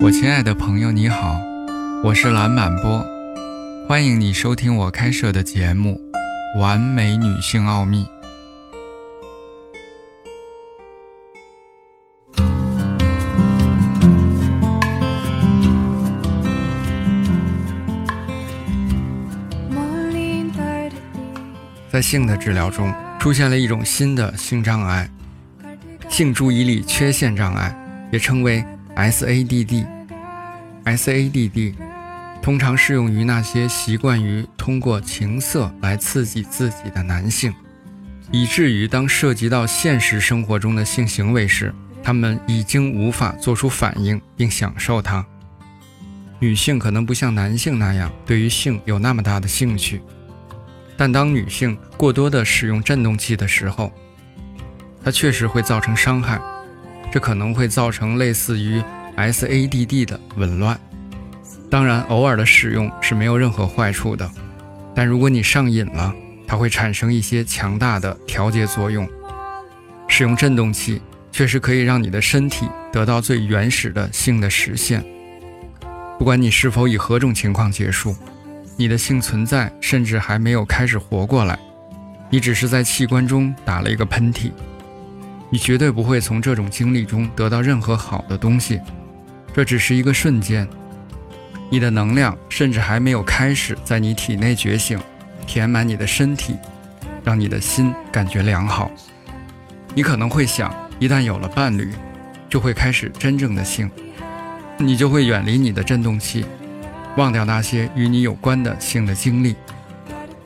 我亲爱的朋友，你好，我是蓝满波，欢迎你收听我开设的节目《完美女性奥秘》。在性的治疗中，出现了一种新的性障碍——性注意力缺陷障碍，也称为。SADD，SADD 通常适用于那些习惯于通过情色来刺激自己的男性，以至于当涉及到现实生活中的性行为时，他们已经无法做出反应并享受它。女性可能不像男性那样对于性有那么大的兴趣，但当女性过多的使用振动器的时候，它确实会造成伤害。这可能会造成类似于 SADD 的紊乱。当然，偶尔的使用是没有任何坏处的，但如果你上瘾了，它会产生一些强大的调节作用。使用振动器确实可以让你的身体得到最原始的性的实现。不管你是否以何种情况结束，你的性存在甚至还没有开始活过来，你只是在器官中打了一个喷嚏。你绝对不会从这种经历中得到任何好的东西，这只是一个瞬间。你的能量甚至还没有开始在你体内觉醒，填满你的身体，让你的心感觉良好。你可能会想，一旦有了伴侣，就会开始真正的性，你就会远离你的振动器，忘掉那些与你有关的性的经历。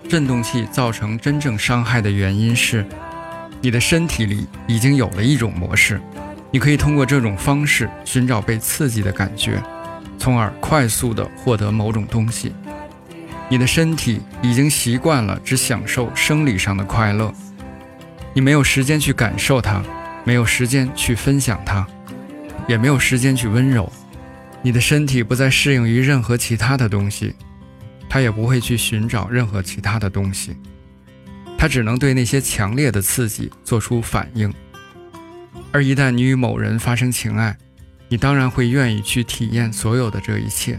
振动器造成真正伤害的原因是。你的身体里已经有了一种模式，你可以通过这种方式寻找被刺激的感觉，从而快速地获得某种东西。你的身体已经习惯了只享受生理上的快乐，你没有时间去感受它，没有时间去分享它，也没有时间去温柔。你的身体不再适应于任何其他的东西，它也不会去寻找任何其他的东西。他只能对那些强烈的刺激做出反应，而一旦你与某人发生情爱，你当然会愿意去体验所有的这一切。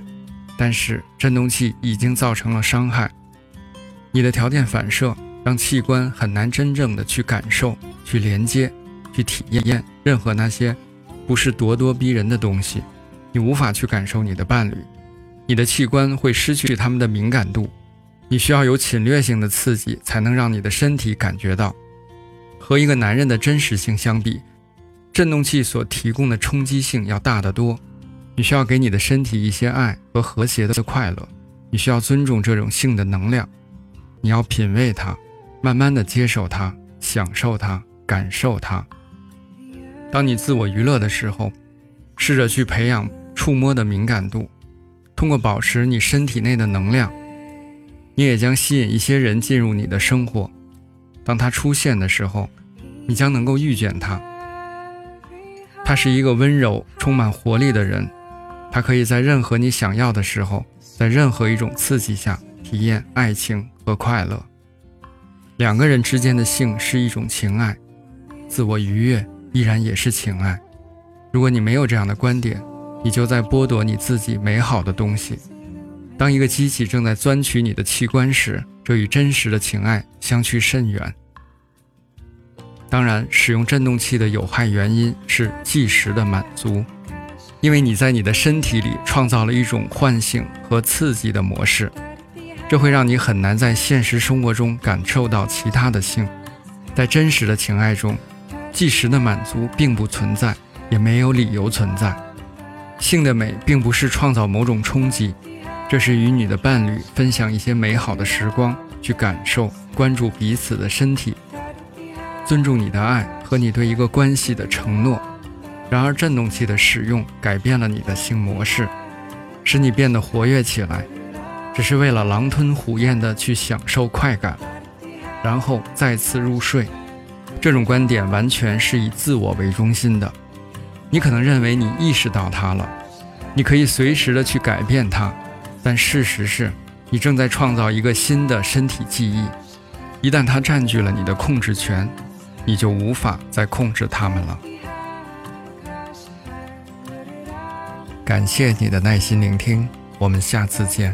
但是振动器已经造成了伤害，你的条件反射让器官很难真正的去感受、去连接、去体验任何那些不是咄咄逼人的东西。你无法去感受你的伴侣，你的器官会失去他们的敏感度。你需要有侵略性的刺激，才能让你的身体感觉到。和一个男人的真实性相比，振动器所提供的冲击性要大得多。你需要给你的身体一些爱和和谐的快乐。你需要尊重这种性的能量。你要品味它，慢慢的接受它，享受它，感受它。当你自我娱乐的时候，试着去培养触摸的敏感度，通过保持你身体内的能量。你也将吸引一些人进入你的生活。当他出现的时候，你将能够遇见他。他是一个温柔、充满活力的人。他可以在任何你想要的时候，在任何一种刺激下体验爱情和快乐。两个人之间的性是一种情爱，自我愉悦依然也是情爱。如果你没有这样的观点，你就在剥夺你自己美好的东西。当一个机器正在钻取你的器官时，这与真实的情爱相去甚远。当然，使用振动器的有害原因是即时的满足，因为你在你的身体里创造了一种唤醒和刺激的模式，这会让你很难在现实生活中感受到其他的性。在真实的情爱中，即时的满足并不存在，也没有理由存在。性的美并不是创造某种冲击。这是与你的伴侣分享一些美好的时光，去感受、关注彼此的身体，尊重你的爱和你对一个关系的承诺。然而，振动器的使用改变了你的性模式，使你变得活跃起来，只是为了狼吞虎咽地去享受快感，然后再次入睡。这种观点完全是以自我为中心的。你可能认为你意识到它了，你可以随时的去改变它。但事实是，你正在创造一个新的身体记忆。一旦它占据了你的控制权，你就无法再控制它们了。感谢你的耐心聆听，我们下次见。